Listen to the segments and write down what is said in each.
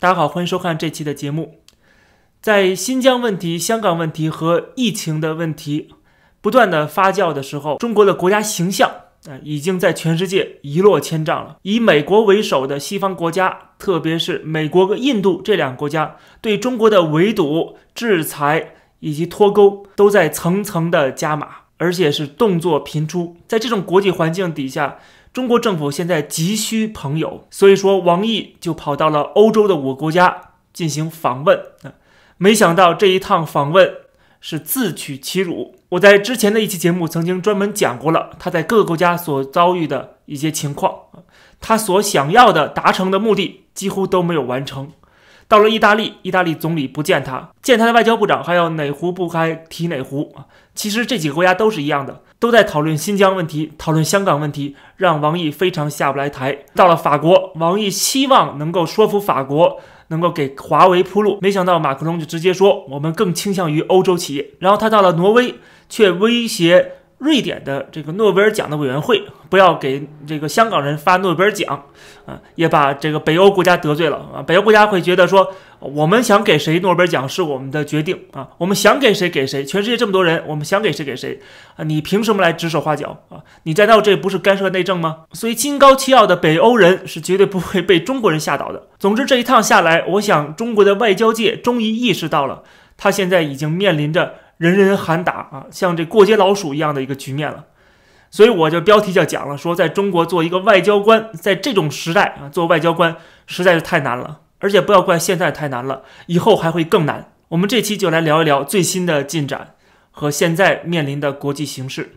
大家好，欢迎收看这期的节目。在新疆问题、香港问题和疫情的问题不断的发酵的时候，中国的国家形象啊，已经在全世界一落千丈了。以美国为首的西方国家，特别是美国和印度这两个国家，对中国的围堵、制裁以及脱钩，都在层层的加码，而且是动作频出。在这种国际环境底下，中国政府现在急需朋友，所以说王毅就跑到了欧洲的五个国家进行访问啊。没想到这一趟访问是自取其辱。我在之前的一期节目曾经专门讲过了他在各个国家所遭遇的一些情况他所想要的达成的目的几乎都没有完成。到了意大利，意大利总理不见他，见他的外交部长还要哪壶不开提哪壶啊。其实这几个国家都是一样的。都在讨论新疆问题，讨论香港问题，让王毅非常下不来台。到了法国，王毅希望能够说服法国，能够给华为铺路，没想到马克龙就直接说我们更倾向于欧洲企业。然后他到了挪威，却威胁。瑞典的这个诺贝尔奖的委员会不要给这个香港人发诺贝尔奖，啊，也把这个北欧国家得罪了啊。北欧国家会觉得说，我们想给谁诺贝尔奖是我们的决定啊，我们想给谁给谁。全世界这么多人，我们想给谁给谁啊，你凭什么来指手画脚啊？你难道这不是干涉内政吗？所以心高气傲的北欧人是绝对不会被中国人吓倒的。总之这一趟下来，我想中国的外交界终于意识到了，他现在已经面临着。人人喊打啊，像这过街老鼠一样的一个局面了，所以我就标题就讲了，说在中国做一个外交官，在这种时代啊，做外交官实在是太难了，而且不要怪现在太难了，以后还会更难。我们这期就来聊一聊最新的进展和现在面临的国际形势。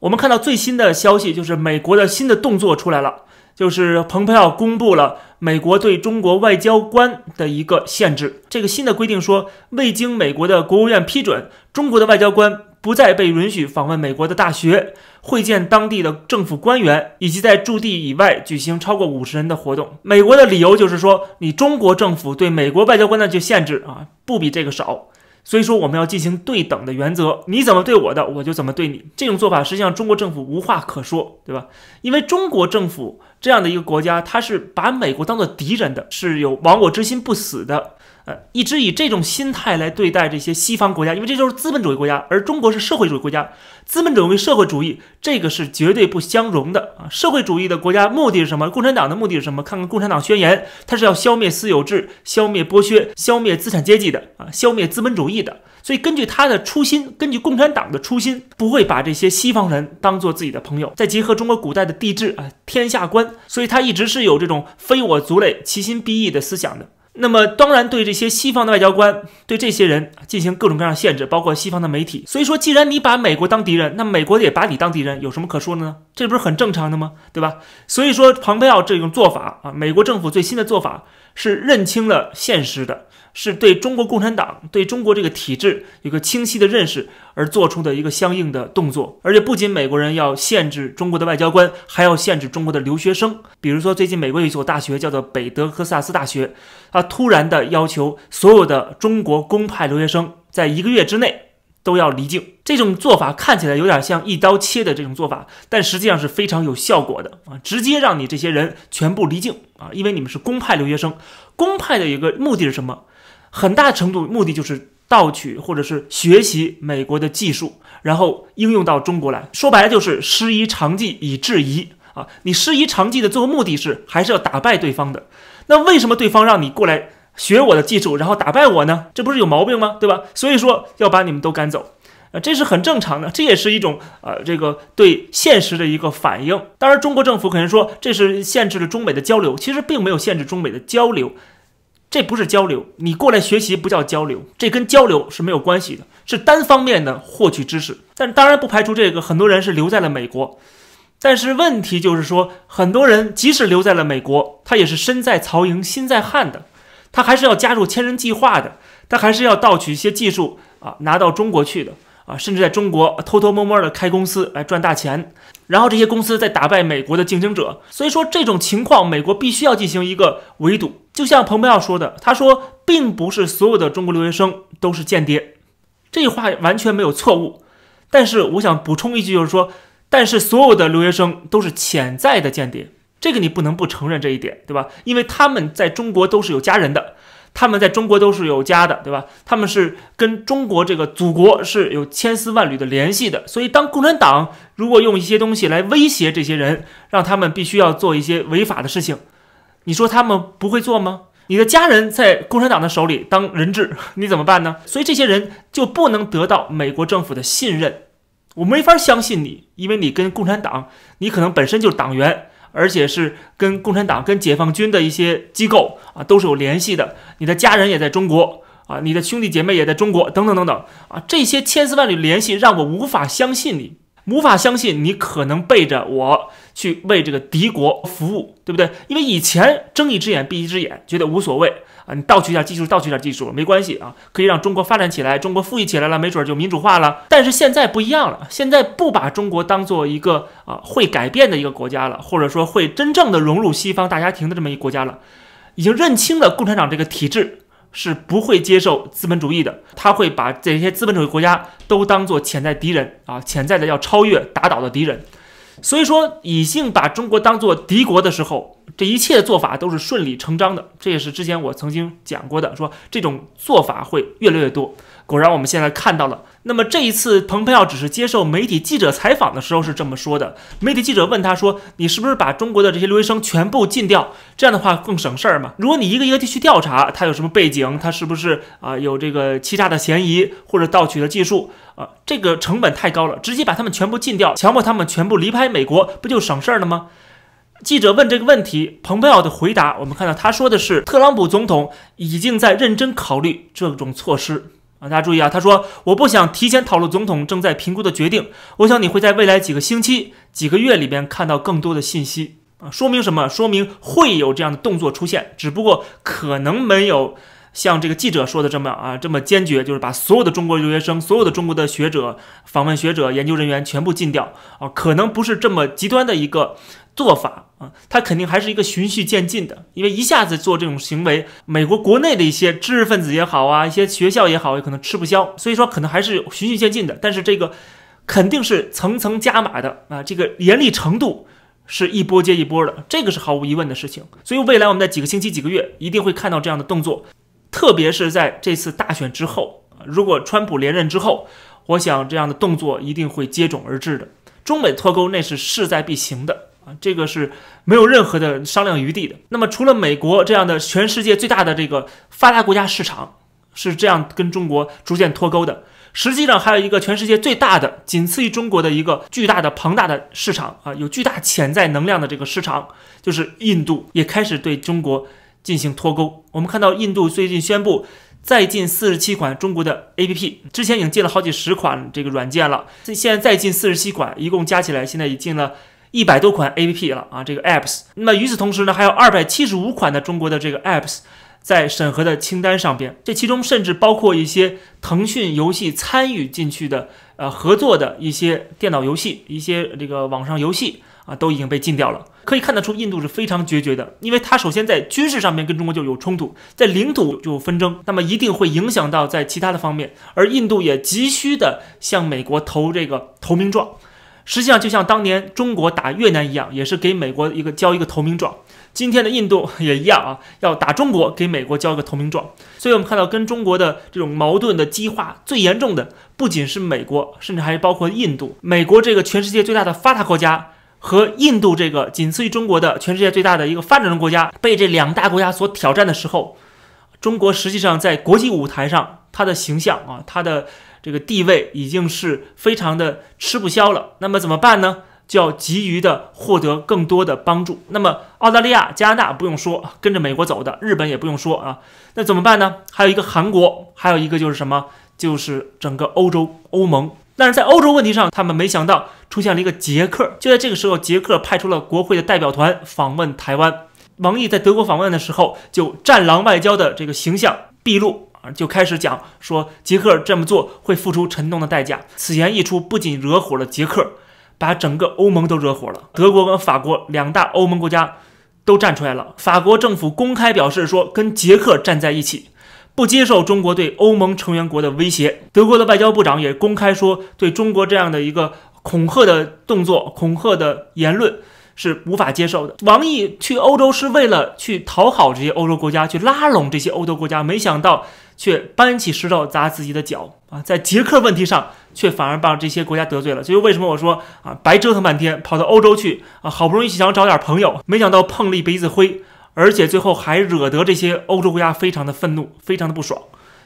我们看到最新的消息，就是美国的新的动作出来了。就是蓬佩奥公布了美国对中国外交官的一个限制。这个新的规定说，未经美国的国务院批准，中国的外交官不再被允许访问美国的大学、会见当地的政府官员，以及在驻地以外举行超过五十人的活动。美国的理由就是说，你中国政府对美国外交官的这限制啊，不比这个少。所以说，我们要进行对等的原则，你怎么对我的，我就怎么对你。这种做法实际上中国政府无话可说，对吧？因为中国政府这样的一个国家，它是把美国当做敌人的，是有亡我之心不死的。呃，一直以这种心态来对待这些西方国家，因为这就是资本主义国家，而中国是社会主义国家。资本主义、社会主义，这个是绝对不相容的啊！社会主义的国家目的是什么？共产党的目的是什么？看看《共产党宣言》，它是要消灭私有制、消灭剥削、消灭资产阶级的啊，消灭资本主义的。所以，根据他的初心，根据共产党的初心，不会把这些西方人当做自己的朋友。再结合中国古代的帝制啊，天下观，所以他一直是有这种非我族类、其心必异的思想的。那么，当然对这些西方的外交官，对这些人进行各种各样的限制，包括西方的媒体。所以说，既然你把美国当敌人，那美国也把你当敌人，有什么可说的呢？这不是很正常的吗？对吧？所以说，庞培奥这种做法啊，美国政府最新的做法是认清了现实的。是对中国共产党、对中国这个体制有个清晰的认识而做出的一个相应的动作，而且不仅美国人要限制中国的外交官，还要限制中国的留学生。比如说，最近美国有一所大学叫做北德克萨斯大学，它突然的要求所有的中国公派留学生在一个月之内都要离境。这种做法看起来有点像一刀切的这种做法，但实际上是非常有效果的啊！直接让你这些人全部离境啊，因为你们是公派留学生。公派的一个目的是什么？很大程度目的就是盗取或者是学习美国的技术，然后应用到中国来。说白了就是师夷长技以制夷啊！你师夷长技的最后目的是还是要打败对方的。那为什么对方让你过来学我的技术，然后打败我呢？这不是有毛病吗？对吧？所以说要把你们都赶走啊，这是很正常的，这也是一种呃这个对现实的一个反应。当然，中国政府可能说这是限制了中美的交流，其实并没有限制中美的交流。这不是交流，你过来学习不叫交流，这跟交流是没有关系的，是单方面的获取知识。但当然不排除这个很多人是留在了美国，但是问题就是说，很多人即使留在了美国，他也是身在曹营心在汉的，他还是要加入千人计划的，他还是要盗取一些技术啊，拿到中国去的。啊，甚至在中国偷偷摸摸的开公司来赚大钱，然后这些公司再打败美国的竞争者。所以说这种情况，美国必须要进行一个围堵。就像蓬佩奥说的，他说并不是所有的中国留学生都是间谍，这话完全没有错误。但是我想补充一句，就是说但是所有的留学生都是潜在的间谍，这个你不能不承认这一点，对吧？因为他们在中国都是有家人的。他们在中国都是有家的，对吧？他们是跟中国这个祖国是有千丝万缕的联系的。所以，当共产党如果用一些东西来威胁这些人，让他们必须要做一些违法的事情，你说他们不会做吗？你的家人在共产党的手里当人质，你怎么办呢？所以，这些人就不能得到美国政府的信任。我没法相信你，因为你跟共产党，你可能本身就是党员。而且是跟共产党、跟解放军的一些机构啊，都是有联系的。你的家人也在中国啊，你的兄弟姐妹也在中国，等等等等啊，这些千丝万缕联系让我无法相信你，无法相信你可能背着我去为这个敌国服务，对不对？因为以前睁一只眼闭一只眼，觉得无所谓。啊，你盗取点技术，盗取点技术没关系啊，可以让中国发展起来，中国富裕起来了，没准就民主化了。但是现在不一样了，现在不把中国当做一个啊会改变的一个国家了，或者说会真正的融入西方大家庭的这么一个国家了，已经认清了共产党这个体制是不会接受资本主义的，他会把这些资本主义国家都当做潜在敌人啊，潜在的要超越打倒的敌人。所以说，已经把中国当做敌国的时候，这一切做法都是顺理成章的。这也是之前我曾经讲过的，说这种做法会越来越多。果然，我们现在看到了。那么这一次，蓬佩奥只是接受媒体记者采访的时候是这么说的。媒体记者问他说：“你是不是把中国的这些留学生全部禁掉？这样的话更省事儿嘛？如果你一个一个地去调查，他有什么背景，他是不是啊有这个欺诈的嫌疑或者盗取的技术啊？这个成本太高了，直接把他们全部禁掉，强迫他们全部离开美国，不就省事儿了吗？”记者问这个问题，蓬佩奥的回答，我们看到他说的是：“特朗普总统已经在认真考虑这种措施。”啊，大家注意啊，他说我不想提前讨论总统正在评估的决定。我想你会在未来几个星期、几个月里边看到更多的信息啊，说明什么？说明会有这样的动作出现，只不过可能没有像这个记者说的这么啊这么坚决，就是把所有的中国留学生、所有的中国的学者、访问学者、研究人员全部禁掉啊，可能不是这么极端的一个。做法啊，他肯定还是一个循序渐进的，因为一下子做这种行为，美国国内的一些知识分子也好啊，一些学校也好，也可能吃不消，所以说可能还是循序渐进的。但是这个肯定是层层加码的啊，这个严厉程度是一波接一波的，这个是毫无疑问的事情。所以未来我们在几个星期、几个月一定会看到这样的动作，特别是在这次大选之后，如果川普连任之后，我想这样的动作一定会接踵而至的。中美脱钩那是势在必行的。啊，这个是没有任何的商量余地的。那么，除了美国这样的全世界最大的这个发达国家市场是这样跟中国逐渐脱钩的，实际上还有一个全世界最大的、仅次于中国的一个巨大的、庞大的市场啊，有巨大潜在能量的这个市场，就是印度也开始对中国进行脱钩。我们看到，印度最近宣布再进四十七款中国的 APP，之前已经进了好几十款这个软件了，现在再进四十七款，一共加起来现在已进了。一百多款 A P P 了啊，这个 Apps。那么与此同时呢，还有二百七十五款的中国的这个 Apps 在审核的清单上边。这其中甚至包括一些腾讯游戏参与进去的呃合作的一些电脑游戏、一些这个网上游戏啊，都已经被禁掉了。可以看得出，印度是非常决绝的，因为它首先在军事上面跟中国就有冲突，在领土就有纷争，那么一定会影响到在其他的方面。而印度也急需的向美国投这个投名状。实际上，就像当年中国打越南一样，也是给美国一个交一个投名状。今天的印度也一样啊，要打中国，给美国交一个投名状。所以，我们看到跟中国的这种矛盾的激化最严重的，不仅是美国，甚至还包括印度。美国这个全世界最大的发达国家和印度这个仅次于中国的全世界最大的一个发展中国家，被这两大国家所挑战的时候，中国实际上在国际舞台上，它的形象啊，它的。这个地位已经是非常的吃不消了，那么怎么办呢？就要急于的获得更多的帮助。那么澳大利亚、加拿大不用说，跟着美国走的；日本也不用说啊。那怎么办呢？还有一个韩国，还有一个就是什么？就是整个欧洲欧盟。但是在欧洲问题上，他们没想到出现了一个捷克。就在这个时候，捷克派出了国会的代表团访问台湾。王毅在德国访问的时候，就战狼外交的这个形象毕露啊。就开始讲说，捷克这么做会付出沉重的代价。此言一出，不仅惹火了捷克，把整个欧盟都惹火了。德国跟法国两大欧盟国家都站出来了。法国政府公开表示说，跟捷克站在一起，不接受中国对欧盟成员国的威胁。德国的外交部长也公开说，对中国这样的一个恐吓的动作、恐吓的言论是无法接受的。王毅去欧洲是为了去讨好这些欧洲国家，去拉拢这些欧洲国家，没想到却搬起石头砸自己的脚啊！在捷克问题上，却反而把这些国家得罪了。所以为什么我说啊，白折腾半天，跑到欧洲去啊，好不容易想找点朋友，没想到碰了一鼻子灰，而且最后还惹得这些欧洲国家非常的愤怒，非常的不爽，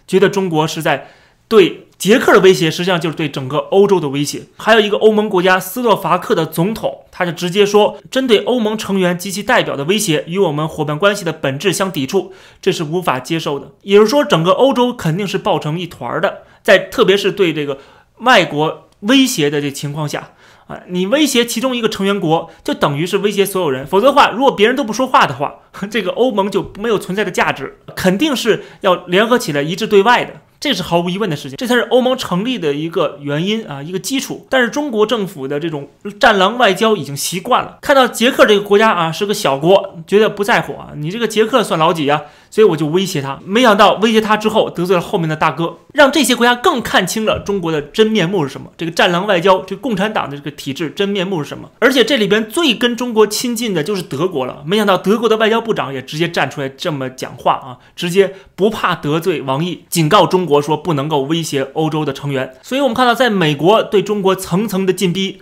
觉得中国是在。对捷克的威胁，实际上就是对整个欧洲的威胁。还有一个欧盟国家斯洛伐克的总统，他就直接说，针对欧盟成员及其代表的威胁，与我们伙伴关系的本质相抵触，这是无法接受的。也就是说，整个欧洲肯定是抱成一团的，在特别是对这个外国威胁的这情况下，啊，你威胁其中一个成员国，就等于是威胁所有人。否则的话，如果别人都不说话的话，这个欧盟就没有存在的价值，肯定是要联合起来一致对外的。这是毫无疑问的事情，这才是欧盟成立的一个原因啊，一个基础。但是中国政府的这种战狼外交已经习惯了，看到捷克这个国家啊是个小国，觉得不在乎啊，你这个捷克算老几呀？所以我就威胁他，没想到威胁他之后得罪了后面的大哥，让这些国家更看清了中国的真面目是什么。这个战狼外交，这共产党的这个体制真面目是什么？而且这里边最跟中国亲近的就是德国了。没想到德国的外交部长也直接站出来这么讲话啊，直接不怕得罪王毅，警告中国说不能够威胁欧洲的成员。所以我们看到，在美国对中国层层的进逼，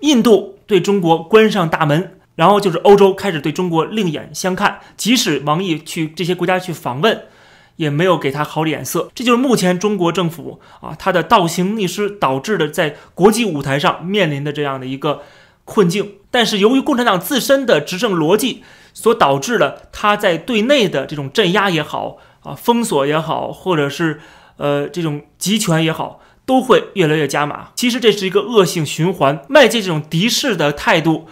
印度对中国关上大门。然后就是欧洲开始对中国另眼相看，即使王毅去这些国家去访问，也没有给他好脸色。这就是目前中国政府啊，他的倒行逆施导致的在国际舞台上面临的这样的一个困境。但是由于共产党自身的执政逻辑所导致的他在对内的这种镇压也好啊，封锁也好，或者是呃这种集权也好，都会越来越加码。其实这是一个恶性循环，外界这种敌视的态度。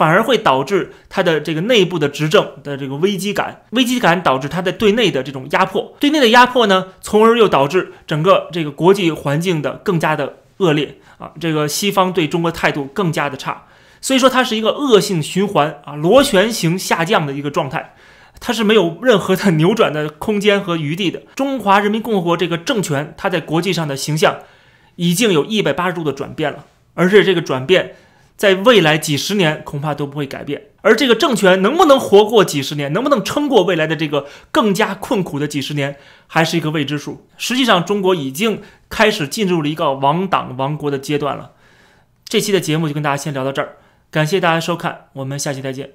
反而会导致他的这个内部的执政的这个危机感，危机感导致他在对内的这种压迫，对内的压迫呢，从而又导致整个这个国际环境的更加的恶劣啊，这个西方对中国态度更加的差，所以说它是一个恶性循环啊，螺旋形下降的一个状态，它是没有任何的扭转的空间和余地的。中华人民共和国这个政权，它在国际上的形象已经有一百八十度的转变了，而且这个转变。在未来几十年恐怕都不会改变，而这个政权能不能活过几十年，能不能撑过未来的这个更加困苦的几十年，还是一个未知数。实际上，中国已经开始进入了一个亡党亡国的阶段了。这期的节目就跟大家先聊到这儿，感谢大家收看，我们下期再见。